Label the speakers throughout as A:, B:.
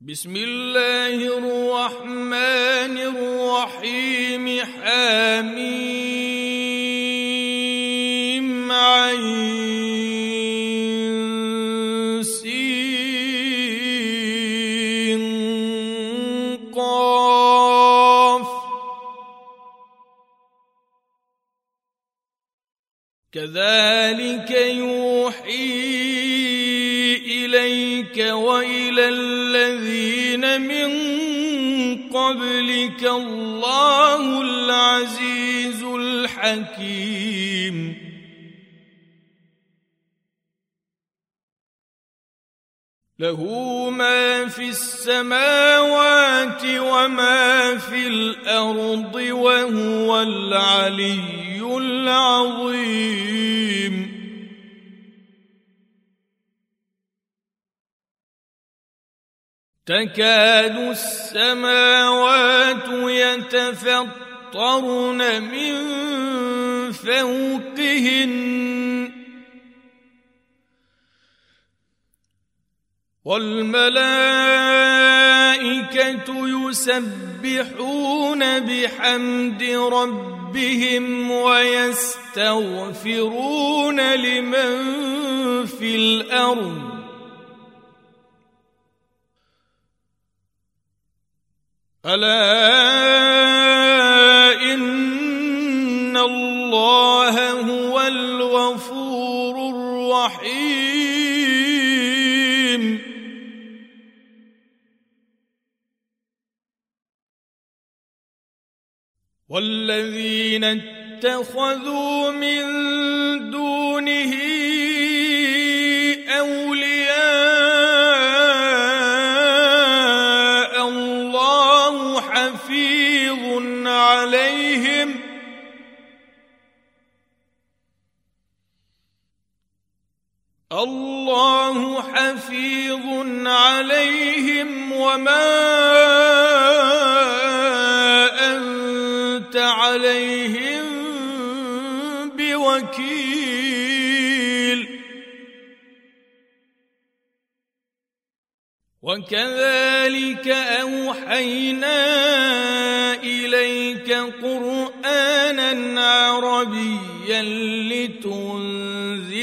A: بسم الله الرحمن الرحيم حميم الحكيم له ما في السماوات وما في الأرض وهو العلي العظيم. تكاد السماوات يتفطرن من فوقهن والملائكة يسبحون بحمد ربهم ويستغفرون لمن في الأرض ألا الله هو الغفور الرحيم. والذين اتخذوا من دونه أولياء الله حفيظ عليهم الله حفيظ عليهم وما أنت عليهم بوكيل. وكذلك أوحينا إليك قرآنا عربيا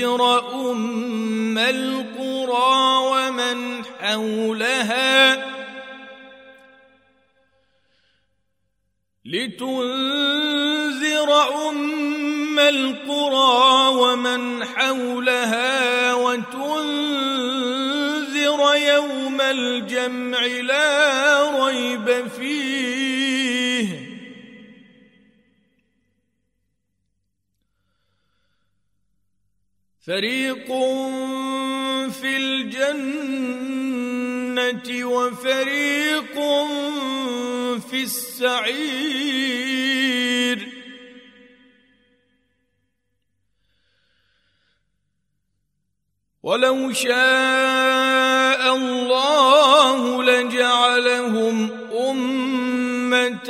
A: لتنذر أم القرى ومن حولها لتنذر أم القرى ومن حولها وتنذر يوم الجمع لا ريب فيه فريق في الجنة وفريق في السعير. ولو شاء الله لجعلهم أمة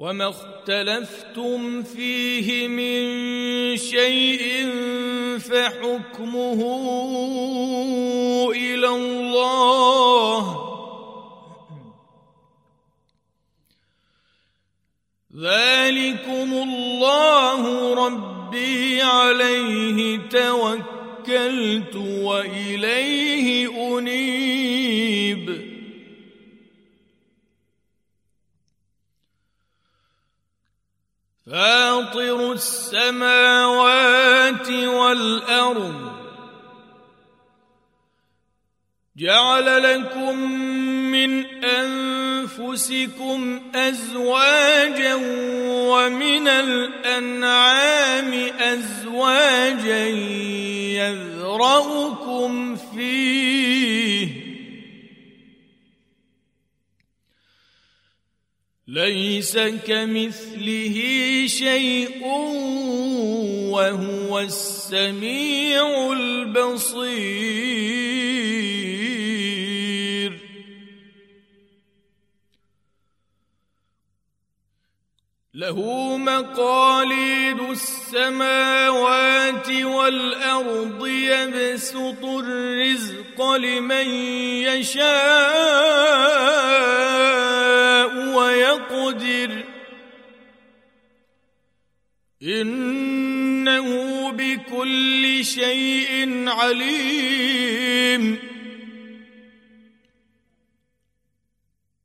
A: وما اختلفتم فيه من شيء فحكمه إلى الله. ذلكم الله ربي عليه توكلت وإليه أنيب. فاطر السماوات والأرض. جعل لكم من أنفسكم أزواجا ومن الأنعام أزواجا يذرأكم فيه. ليس كمثله شيء وهو السميع البصير. له مقاليد السماوات والأرض يبسط الرزق لمن يشاء. إنه بكل شيء عليم.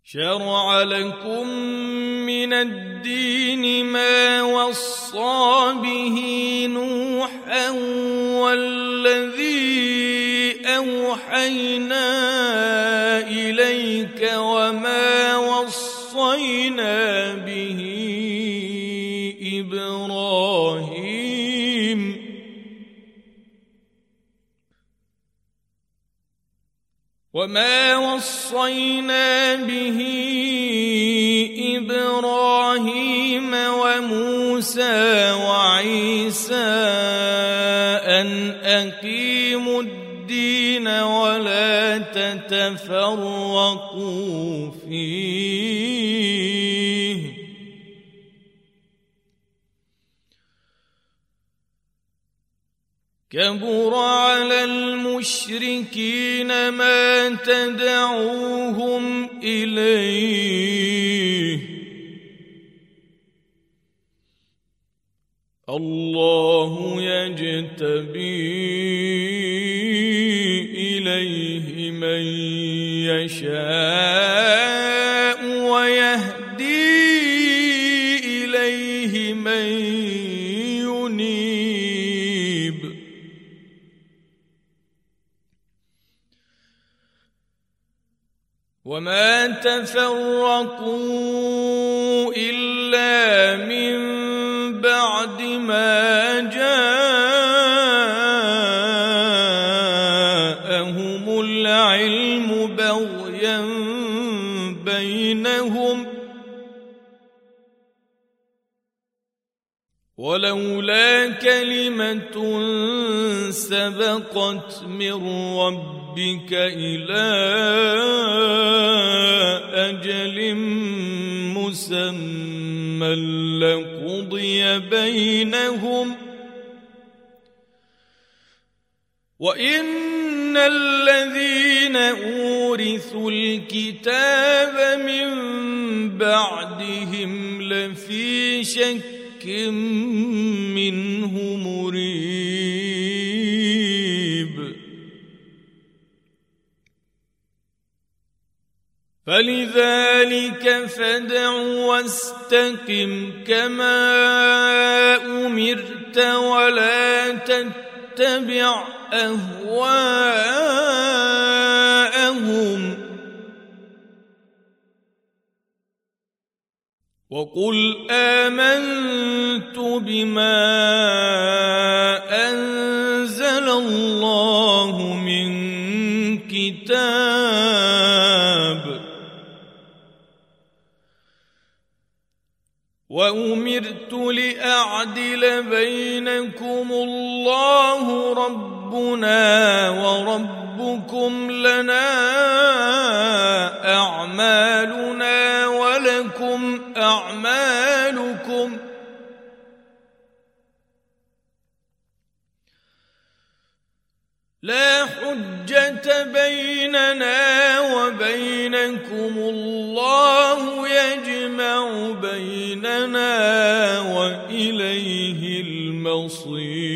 A: شرع لكم من الدين ما وصى به نوحا والذي أوحينا وما وصينا به إبراهيم وموسى وعيسى ان اقيموا الدين ولا تتفرقوا فيه كبر على المشركين ما تدعوهم إليه. الله يجتبي إليه من يشاء. وما تفرقوا الا من بعد ما جاءهم ولولا كلمة سبقت من ربك إلى أجل مسمى لقضي بينهم وإن الذين أورثوا الكتاب من بعدهم لفي شك منه مريب. فلذلك فادع واستقم كما أمرت ولا تتبع أهواءهم. وقل آمنت بما أنزل الله من كتاب وأمرت لأعدل بينكم الله ربنا وربكم لنا أعمالنا بيننا وبينكم الله يجمع بيننا وإليه المصير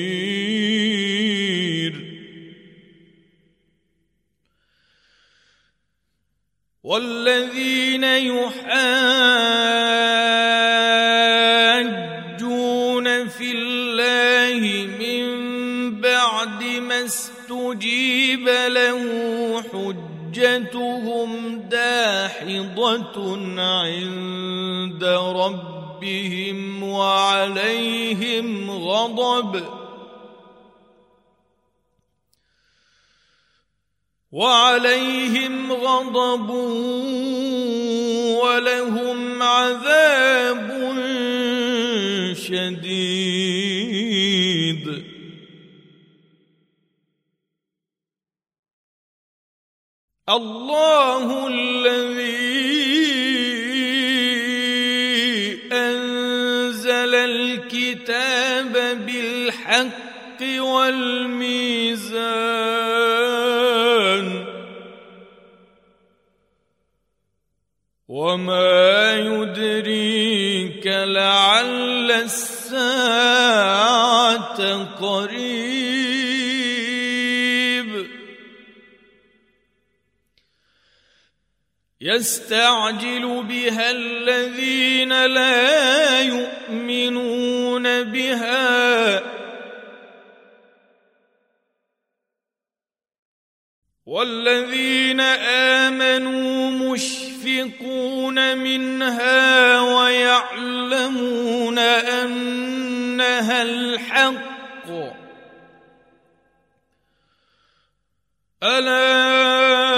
A: والذين يحاجون في الله من بعد ما استجيب له حجتهم داحضة عند ربهم وعليهم غضب وعليهم غضب ولهم عذاب شديد. الله الذي أنزل الكتاب بالحق والميزان وما يدريك لعل الساعة قريب يستعجل بها الذين لا يؤمنون بها. والذين آمنوا مشفقون منها ويعلمون أنها الحق. ألا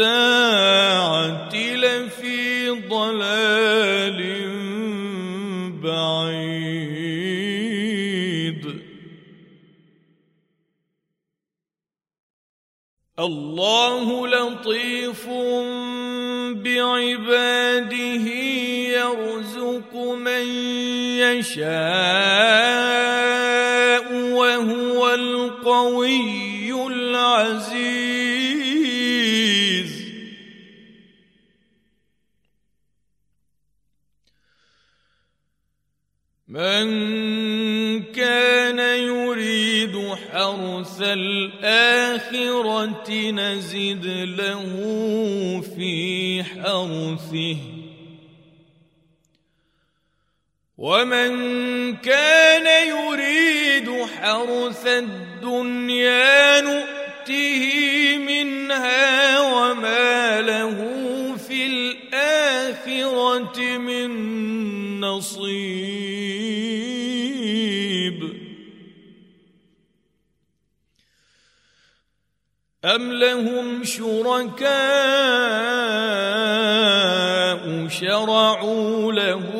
A: الساعة لفي ضلال بعيد. الله لطيف بعباده يرزق من يشاء. ومن كان يريد حرث الدنيا نؤته منها وما له في الآخرة من نصيب. أم لهم شركاء شرعوا لهم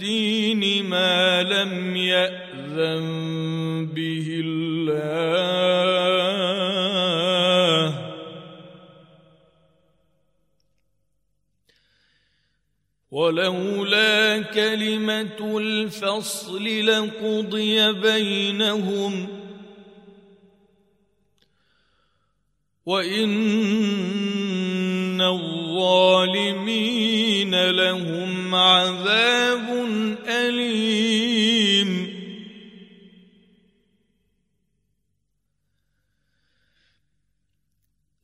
A: الدين ما لم يأذن به الله. ولولا كلمة الفصل لقضي بينهم. وإن الظالمين لهم عذاب أليم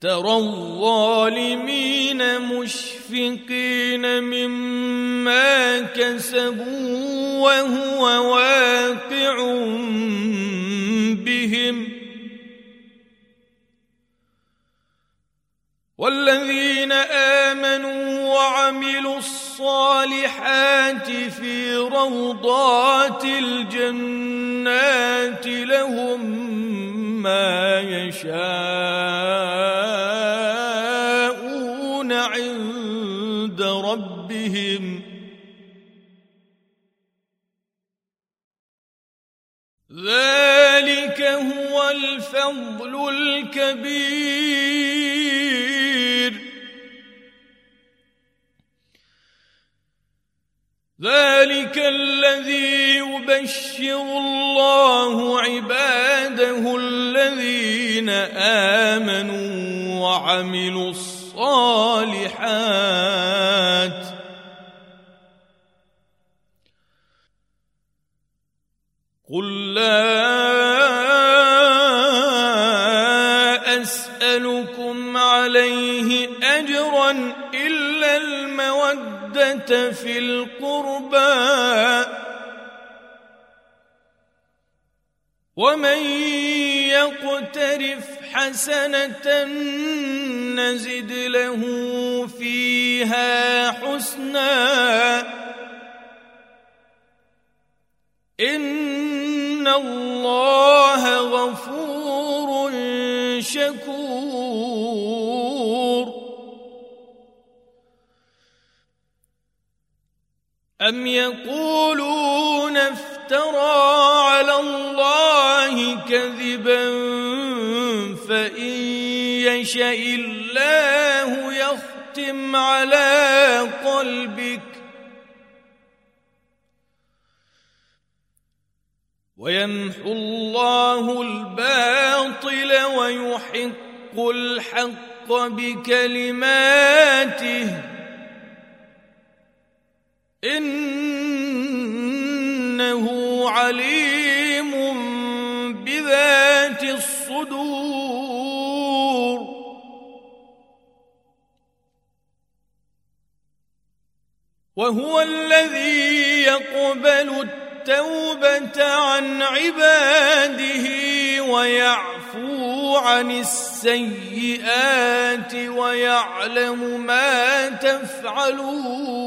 A: ترى الظالمين مشفقين مما كسبوا وهو واقع بهم والذين آمنوا وعملوا الصالحات في روضات الجنات لهم ما يشاءون عند ربهم. ذلك هو الفضل الكبير. ذلك الذي يبشر الله عباده الذين آمنوا وعملوا الصالحات. قل لا الموده في القربى. ومن يقترف حسنة نزد له فيها حسنا. إن الله غفور شكور. ام يقولون افترى على الله كذبا فان يشا الله يختم على قلبك ويمحو الله الباطل ويحق الحق بكلماته إنه عليم بذات الصدور. وهو الذي يقبل التوبة عن عباده ويعفو عن السيئات ويعلم ما تفعلون.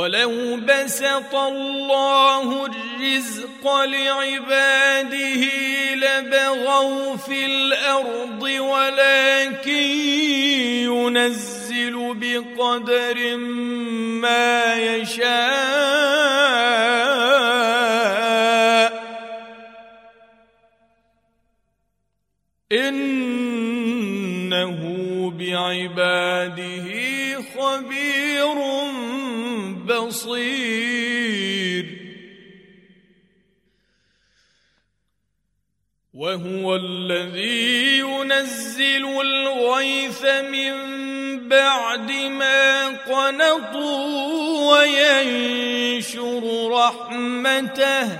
A: ولو بسط الله الرزق لعباده لبغوا في الأرض ولكن ينزل بقدر ما يشاء. بصير وهو الذي ينزل الغيث من بعد ما قنطوا وينشر رحمته.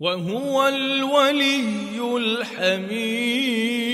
A: وهو الولي الحميد.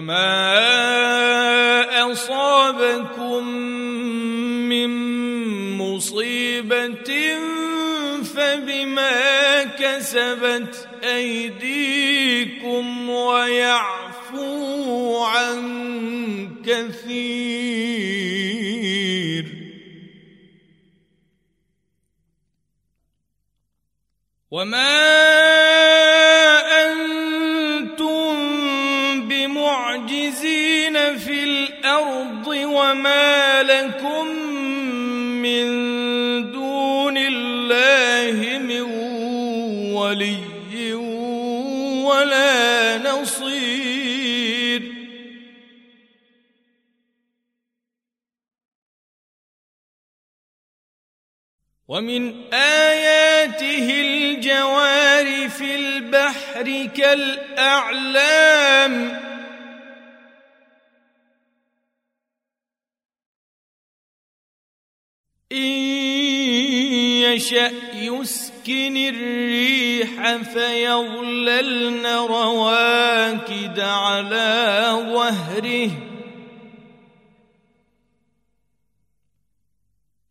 A: وما اصابكم من مصيبه فبما كسبت ايديكم ويعفو عن كثير وما ومن آياته الجوار في البحر كالأعلام. إن يشأ يسكن الريح فيظللن رواكد على ظهره.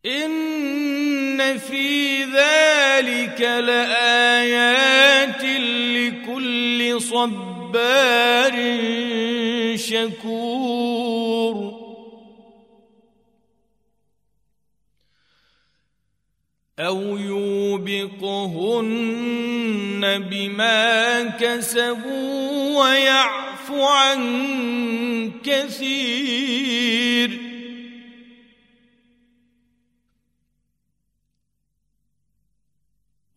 A: إن في ذلك لآيات لكل صبار شكور أو يوبقهن بما كسبوا ويعفو عن كثير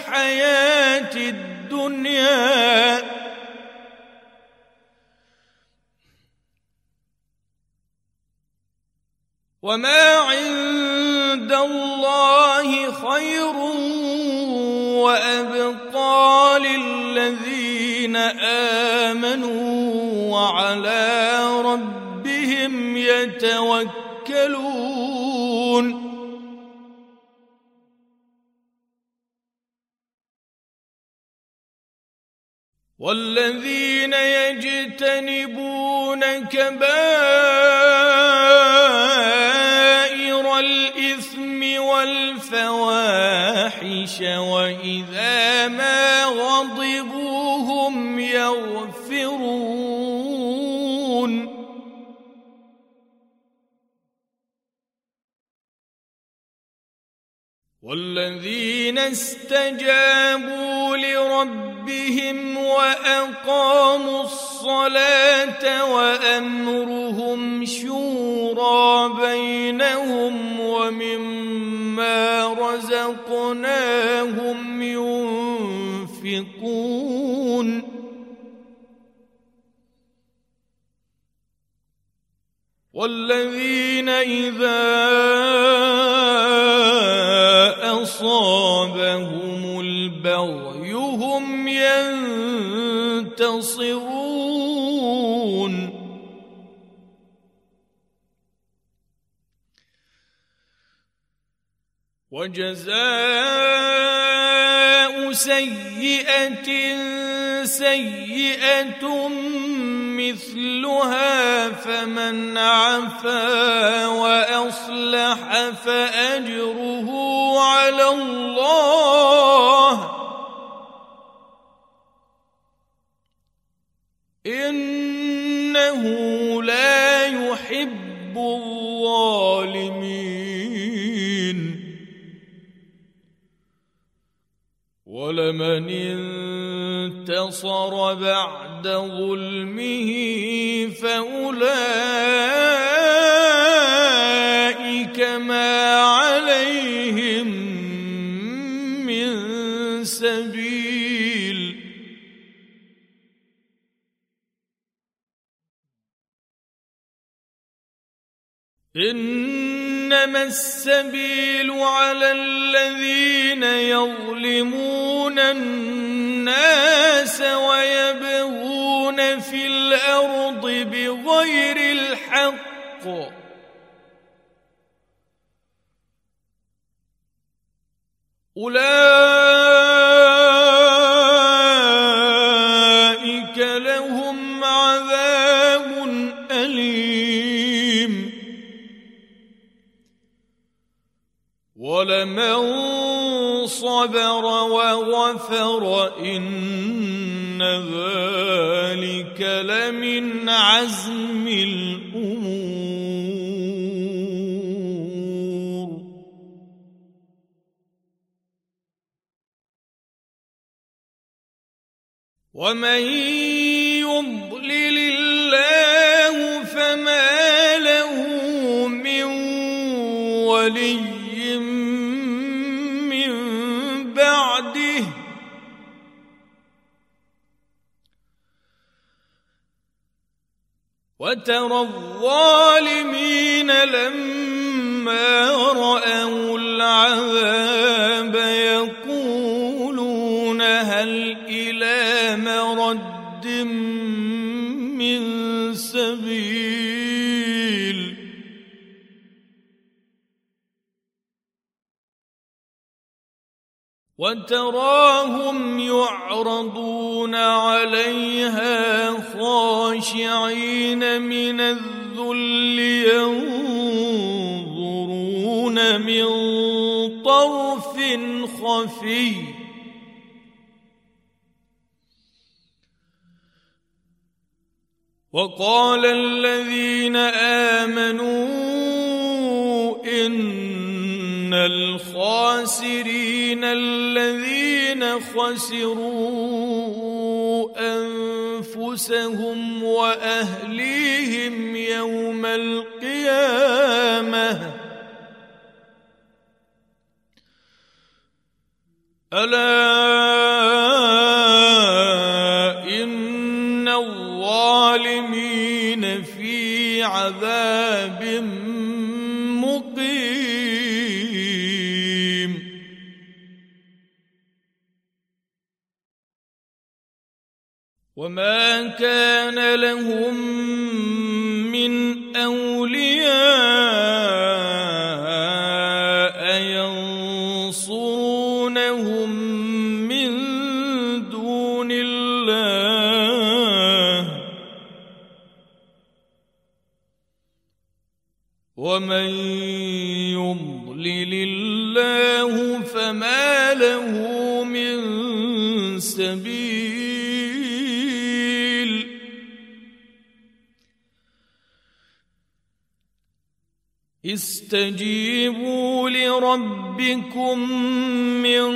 A: الحياة الدنيا. وما عند الله خير وأبقى للذين آمنوا وعلى ربهم يتوكلون. والذين يجتنبون كبائر الإثم والفواحش وإذا ما غضبوا هم يغفرون. والذين استجابوا لربهم وأقاموا الصلاة وأمرهم شورى بينهم ومما رزقناهم ينفقون. والذين إذا أصابهم البغي ينتصرون وجزاء سيئة سيئة مثلها فمن عفا وأصلح فأجره على الله ولمن انتصر بعد ظلمه فأولئك ما عليهم من سبيل. إنما السبيل على الذين يظلمون الناس ويبغون في الأرض بغير الحق. أولئك ذلك لمن عزم وترى الظالمين لما رأوا العذاب يقولون هل إلى مرد وتراهم يعرضون عليها خاشعين من الذل ينظرون من طرف خفي. وقال الذين آمنوا إن الخاسرين الذين خسروا أنفسهم وأهليهم يوم القيامة. ألا إن الظالمين في عذاب استجيبوا لربكم من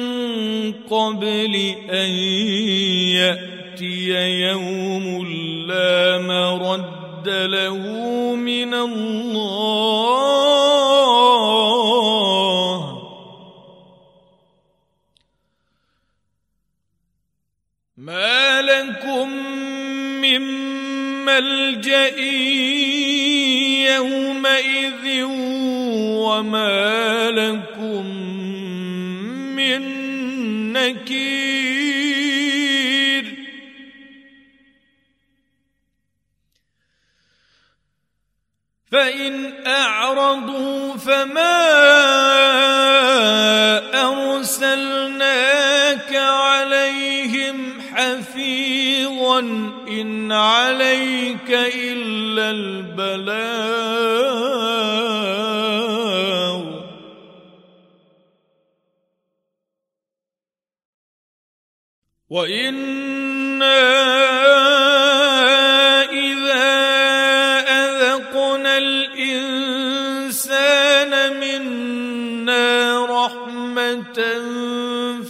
A: قبل أن يأتي يوم لا مرد له من الله. ما لكم من ملجأ وما لكم من نكير. فإن أعرضوا فما أرسلناك عليهم حفيظا إن عليك إلا البلاغ. وأنا اذا اذقنا الانسان منا رحمه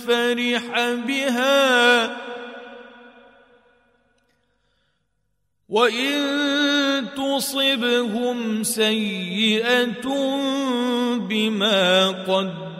A: فرح بها وان تصبهم سيئه بما قدمت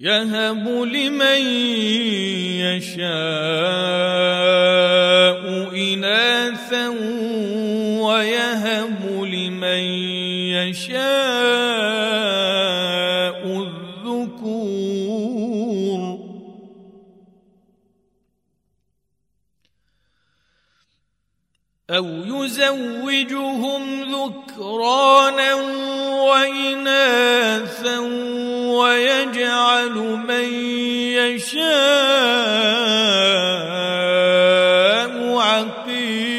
A: يهب لمن يشاء إناثا ويهب لمن يشاء الذكور. أو يزوجهم ذكرانا وإناثا ويجعل من يشاء عقيما.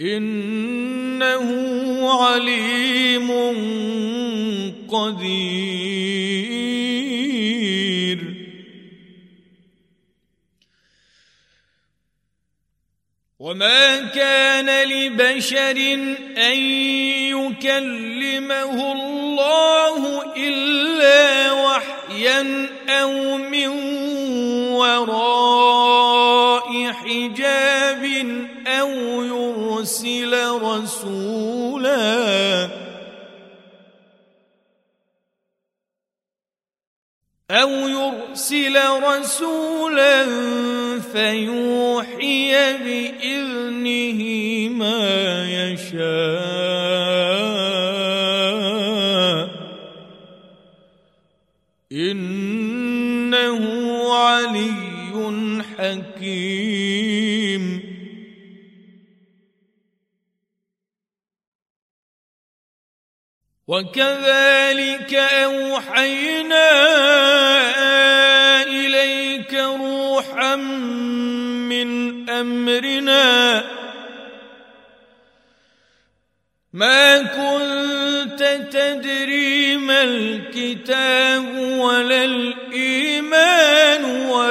A: إنه عليم قدير. وما كان لبشر أن يكلمه الله إلا وحيا أو من وراء حجاب أو يرسل رسولا. أو يرسل رسولا فيوحي بإذنه ما يشاء. إنه علي حكيم. وكذلك أوحينا إليك روحا من أمرنا. ما كنت تدري ما الكتاب ولا الإيمان ولكن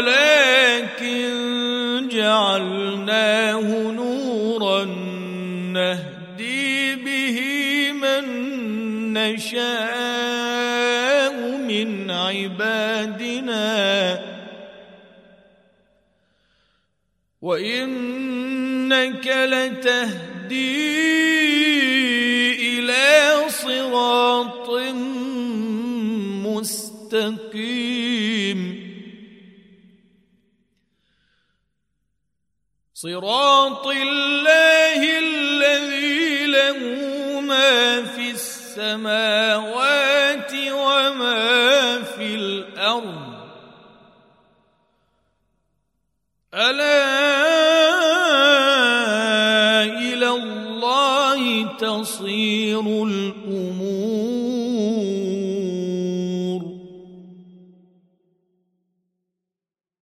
A: وإنك لتهدي إلى صراط مستقيم. صراط الله الذي له ما في السماوات وما في الأرض. ألا تصير